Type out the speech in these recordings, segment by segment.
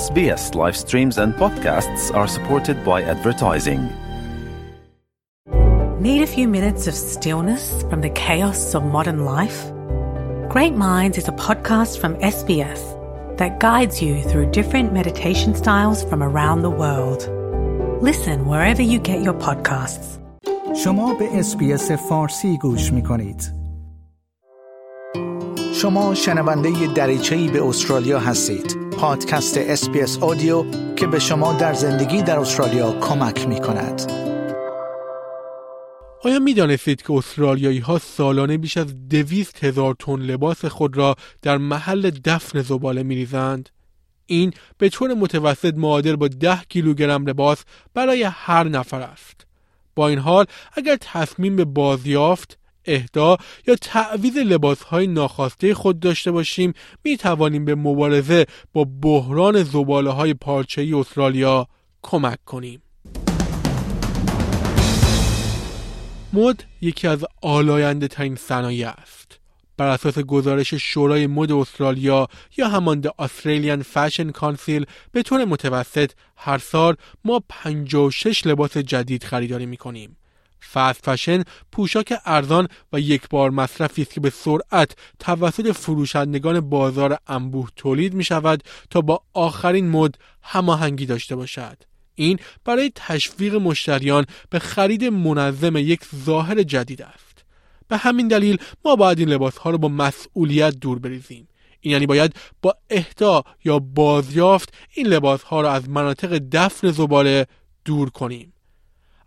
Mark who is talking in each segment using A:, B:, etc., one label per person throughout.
A: SBS live streams and podcasts are supported by advertising.
B: Need a few minutes of stillness from the chaos of modern life? Great Minds is a podcast from SBS that guides you through different meditation styles from around the world. Listen wherever you get your podcasts.
C: شما به اسپیس فارسی گوش می کنید. شما شنونده دریچه‌ای به استرالیا هستید. پادکست SBS Audio که به شما در زندگی در استرالیا کمک می کند.
D: آیا می دانستید که استرالیایی ها سالانه بیش از دویست هزار تن لباس خود را در محل دفن زباله می ریزند؟ این به طور متوسط معادل با ده کیلوگرم لباس برای هر نفر است. با این حال اگر تصمیم به بازیافت اهدا یا تعویض لباسهای ناخواسته خود داشته باشیم می توانیم به مبارزه با بحران زباله های پارچه‌ای استرالیا کمک کنیم. مد یکی از آلاینده ترین صنایع است. بر اساس گزارش شورای مد استرالیا یا همان د استرالیان فشن کانسیل به طور متوسط هر سال ما 56 لباس جدید خریداری می کنیم. فست فشن پوشاک ارزان و یک بار مصرفی است که به سرعت توسط فروشندگان بازار انبوه تولید می شود تا با آخرین مد هماهنگی داشته باشد. این برای تشویق مشتریان به خرید منظم یک ظاهر جدید است. به همین دلیل ما باید این لباس ها را با مسئولیت دور بریزیم. این یعنی باید با اهدا یا بازیافت این لباس ها را از مناطق دفن زباله دور کنیم.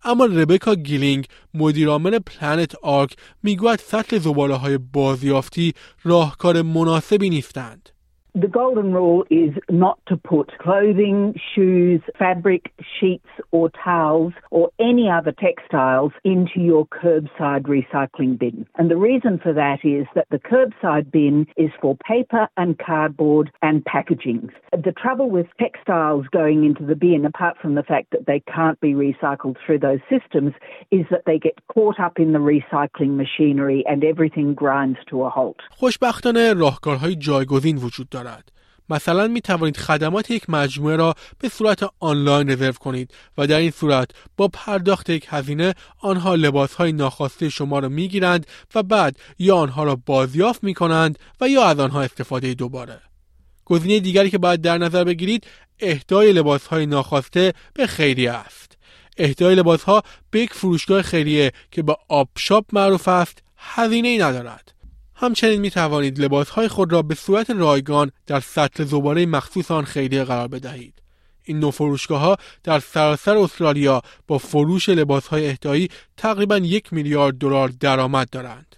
D: اما ربکا گیلینگ مدیرعامل پلنت آرک می‌گوید سطل زباله های بازیافتی راهکار مناسبی نیستند.
E: The golden rule is not to put clothing, shoes, fabric, sheets, or towels, or any other textiles into your curbside recycling bin. And the reason for that is that the curbside bin is for paper and cardboard and packaging. The trouble with textiles going into the bin, apart from the fact that they can't be recycled through those systems, is that they get caught up in the recycling machinery and everything grinds to a halt.
D: خوشبختانه راهکارهای جایگزین وجود دارد. مثلا می توانید خدمات یک مجموعه را به صورت آنلاین رزرو کنید و در این صورت با پرداخت یک هزینه آنها لباس های ناخواسته شما را می گیرند و بعد یا آنها را بازیافت می کنند و یا از آنها استفاده دوباره. گزینه دیگری که باید در نظر بگیرید اهدای لباس های ناخواسته به خیریه است. اهدای لباس ها به یک فروشگاه خیریه که به آب شاپ معروف است هزینه ای ندارد. همچنین می توانید لباس های خود را به صورت رایگان در سطل زباله مخصوص آن خیریه قرار بدهید. این نوع فروشگاه ها در سراسر استرالیا با فروش لباس های اهدایی تقریبا یک میلیارد دلار درآمد دارند.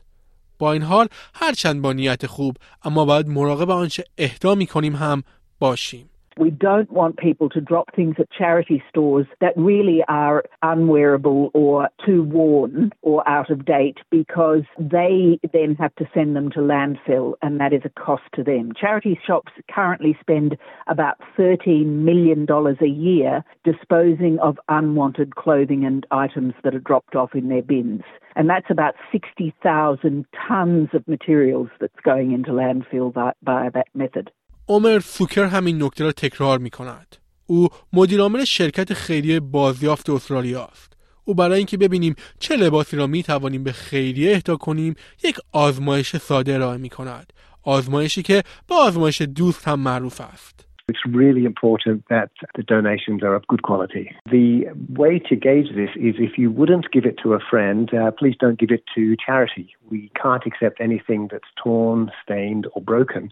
D: با این حال هرچند با نیت خوب اما باید مراقب آنچه اهدا می کنیم هم باشیم.
E: We don't want people to drop things at charity stores that really are unwearable or too worn or out of date because they then have to send them to landfill and that is a cost to them. Charity shops currently spend about $13 million a year disposing of unwanted clothing and items that are dropped off in their bins. And that's about 60,000 tons of materials that's going into landfill by, by that method.
D: عمر سوکر همین نکته را تکرار می کند. او مدیرعامل شرکت خیریه بازیافت استرالیا است. او برای اینکه ببینیم چه لباسی را می توانیم به خیریه اهدا کنیم یک آزمایش ساده ارائه می کند. آزمایشی که به آزمایش دوست هم معروف است.
F: It's really important that the donations are of good quality. The way to gauge this is if you wouldn't give it to a friend, uh, please don't give it to charity. We can't accept anything that's torn, stained, or broken.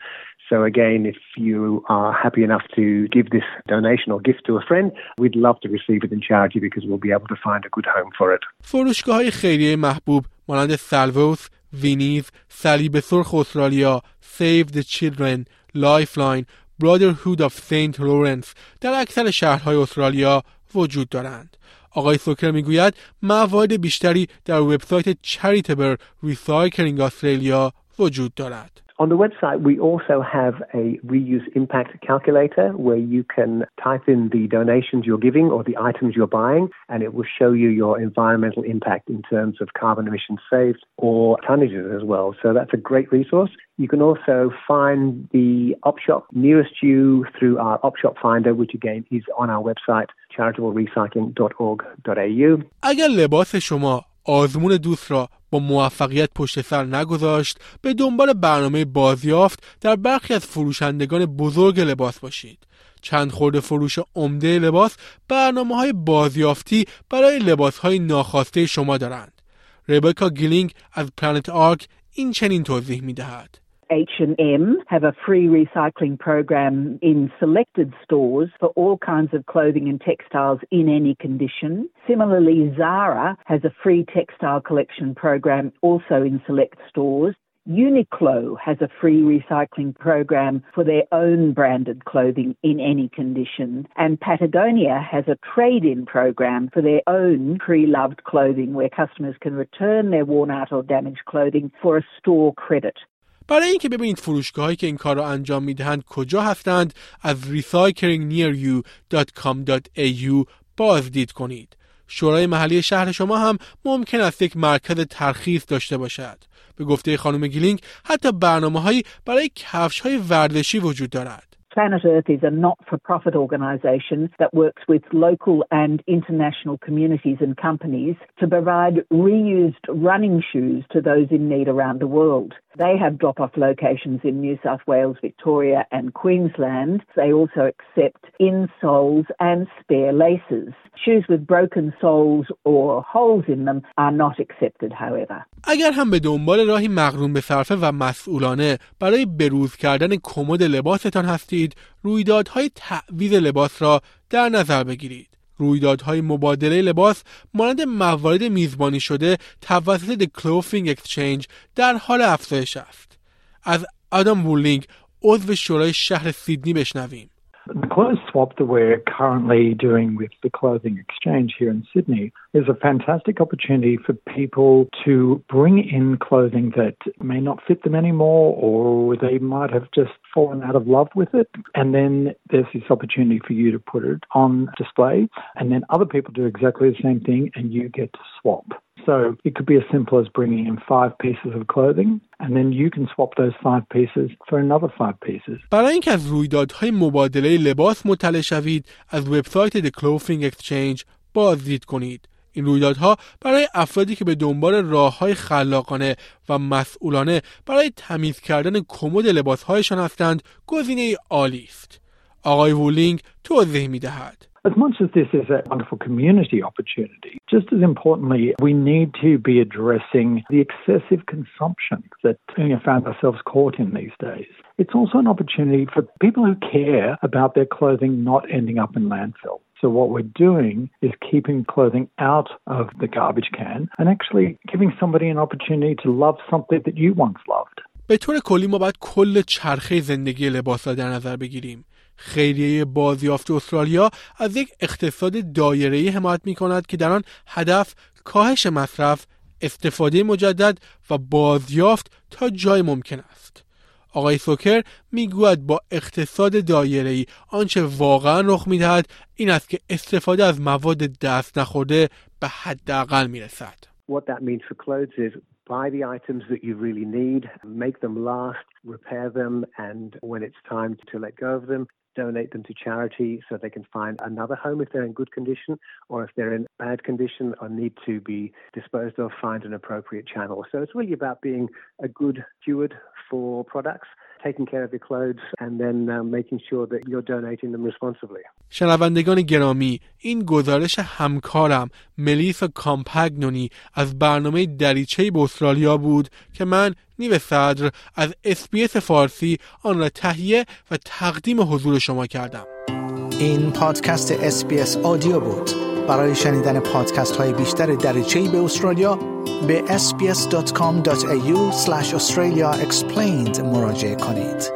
F: So again, if you are happy enough to give this donation or gift to a friend, we'd love to receive it in charity because we'll be able to find a good home for it.
D: فروشگاه های خیریه محبوب مانند سلووس، وینیز، صلیب سرخ استرالیا، Save the Children، Lifeline، Brotherhood of St. Lawrence در اکثر شهرهای استرالیا وجود دارند. آقای سوکر می‌گوید موارد بیشتری در وبسایت چریتبل ریسایکلینگ استرالیا وجود دارد.
F: On the website, we also have a reuse impact calculator where you can type in the donations you're giving or the items you're buying, and it will show you your environmental impact in terms of carbon emissions saved or tonnages as well. So that's a great resource. You can also find the OpShop nearest you through our OpShop Finder, which again is on our website, charitablerecycling.org.au.
D: اگر لباس شما آزمون دوست را با موفقیت پشت سر نگذاشت به دنبال برنامه بازیافت در برخی از فروشندگان بزرگ لباس باشید چند خرده فروش عمده لباس برنامه های بازیافتی برای لباس های ناخواسته شما دارند ربکا گیلینگ از Planet Ark این چنین توضیح می دهد.
E: H&M have a free recycling program in selected stores for all kinds of clothing and textiles in any condition. Similarly, Zara has a free textile collection program also in select stores. Uniqlo has a free recycling program for their own branded clothing in any condition. And Patagonia has a trade in program for their own pre loved clothing where customers can return their worn out or damaged clothing for a store credit.
D: برای اینکه ببینید فروشگاهایی که این کار را انجام می‌دهند کجا هستند از recyclingnearyou.com.au بازدید کنید. شورای محلی شهر شما هم ممکن است یک مرکز ترخیص داشته باشد. به گفته خانم گیلینگ حتی برنامه هایی برای کفش های ورزشی وجود دارد.
E: Planet Earth is a not for profit organisation that works with local and international communities and companies to provide reused running shoes to those in need around the world. They have drop off locations in New South Wales, Victoria, and Queensland. They also accept insoles and spare laces. Shoes with broken soles or holes in them are not accepted, however.
D: اگر هم به دنبال راهی مقرون به صرفه و مسئولانه برای بروز کردن کمد لباستان هستید رویدادهای تعویض لباس را در نظر بگیرید. رویدادهای مبادله لباس مانند موارد میزبانی شده توسط The Clothing Exchange در حال افزایش است. از آدم وولینگ عضو شورای شهر سیدنی بشنویم.
G: The clothes swap that we're currently doing with the clothing exchange here in Sydney is a fantastic opportunity for people to bring in clothing that may not fit them anymore or they might have just fallen out of love with it. And then there's this opportunity for you to put it on display. And then other people do exactly the same thing and you get to swap. So it could be as simple as bringing in five pieces of clothing and then you can swap those five pieces for another five pieces.
D: برای اینکه از رویدادهای مبادله لباس مطلع شوید از وبسایت The Clothing Exchange بازدید کنید. این رویدادها برای افرادی که به دنبال راه های خلاقانه و مسئولانه برای تمیز کردن کمد لباسهایشان هستند گزینه عالی است. آقای وولینگ توضیح می دهد.
G: As much as this is a wonderful community opportunity, just as importantly, we need to be addressing the excessive consumption that we have found ourselves caught in these days. It's also an opportunity for people who care about their clothing not ending up in landfill. So what we're doing is keeping clothing out of the garbage can and actually giving somebody an opportunity to love something that you once loved.
D: به طور کلی ما باید کل چرخه زندگی لباس را در نظر بگیریم. خیریه بازیافت استرالیا از یک اقتصاد دایره‌ای حمایت می کند که در آن هدف کاهش مصرف، استفاده مجدد و بازیافت تا جای ممکن است. آقای سوکر می‌گوید با اقتصاد دایره‌ای آنچه واقعا رخ می‌دهد این است که استفاده از مواد دست نخورده به حداقل می‌رسد.
F: What that means for clothes is buy the items that you really need, make them last, repair them, and when it's time to let go of them, donate them to charity so they can find another home if they're in good condition, or if they're in bad condition or need to be disposed of, find an appropriate channel. So it's really about being a good steward for products. Taking care of your clothes and then um, making sure that you're donating them responsibly.
D: شنوندگان گرامی این گزارش همکارم ملیسا کامپگنونی از برنامه دریچه به استرالیا بود که من نیو صدر از SBS فارسی آن را تهیه و تقدیم حضور شما کردم
C: این پادکست SBS Audio بود برای شنیدن پادکست های بیشتر دریچه به استرالیا به sbs.com.au australia explained مراجعه کنید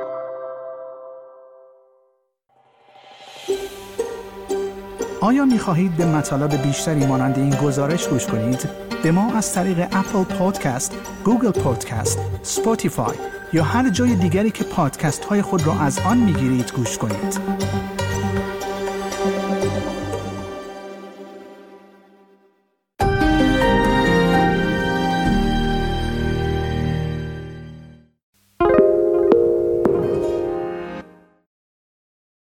C: آیا می خواهید به مطالب بیشتری مانند این گزارش گوش کنید؟ به ما از طریق Apple Podcast، Google Podcast، Spotify یا هر جای دیگری که پادکست های خود را از آن می گوش کنید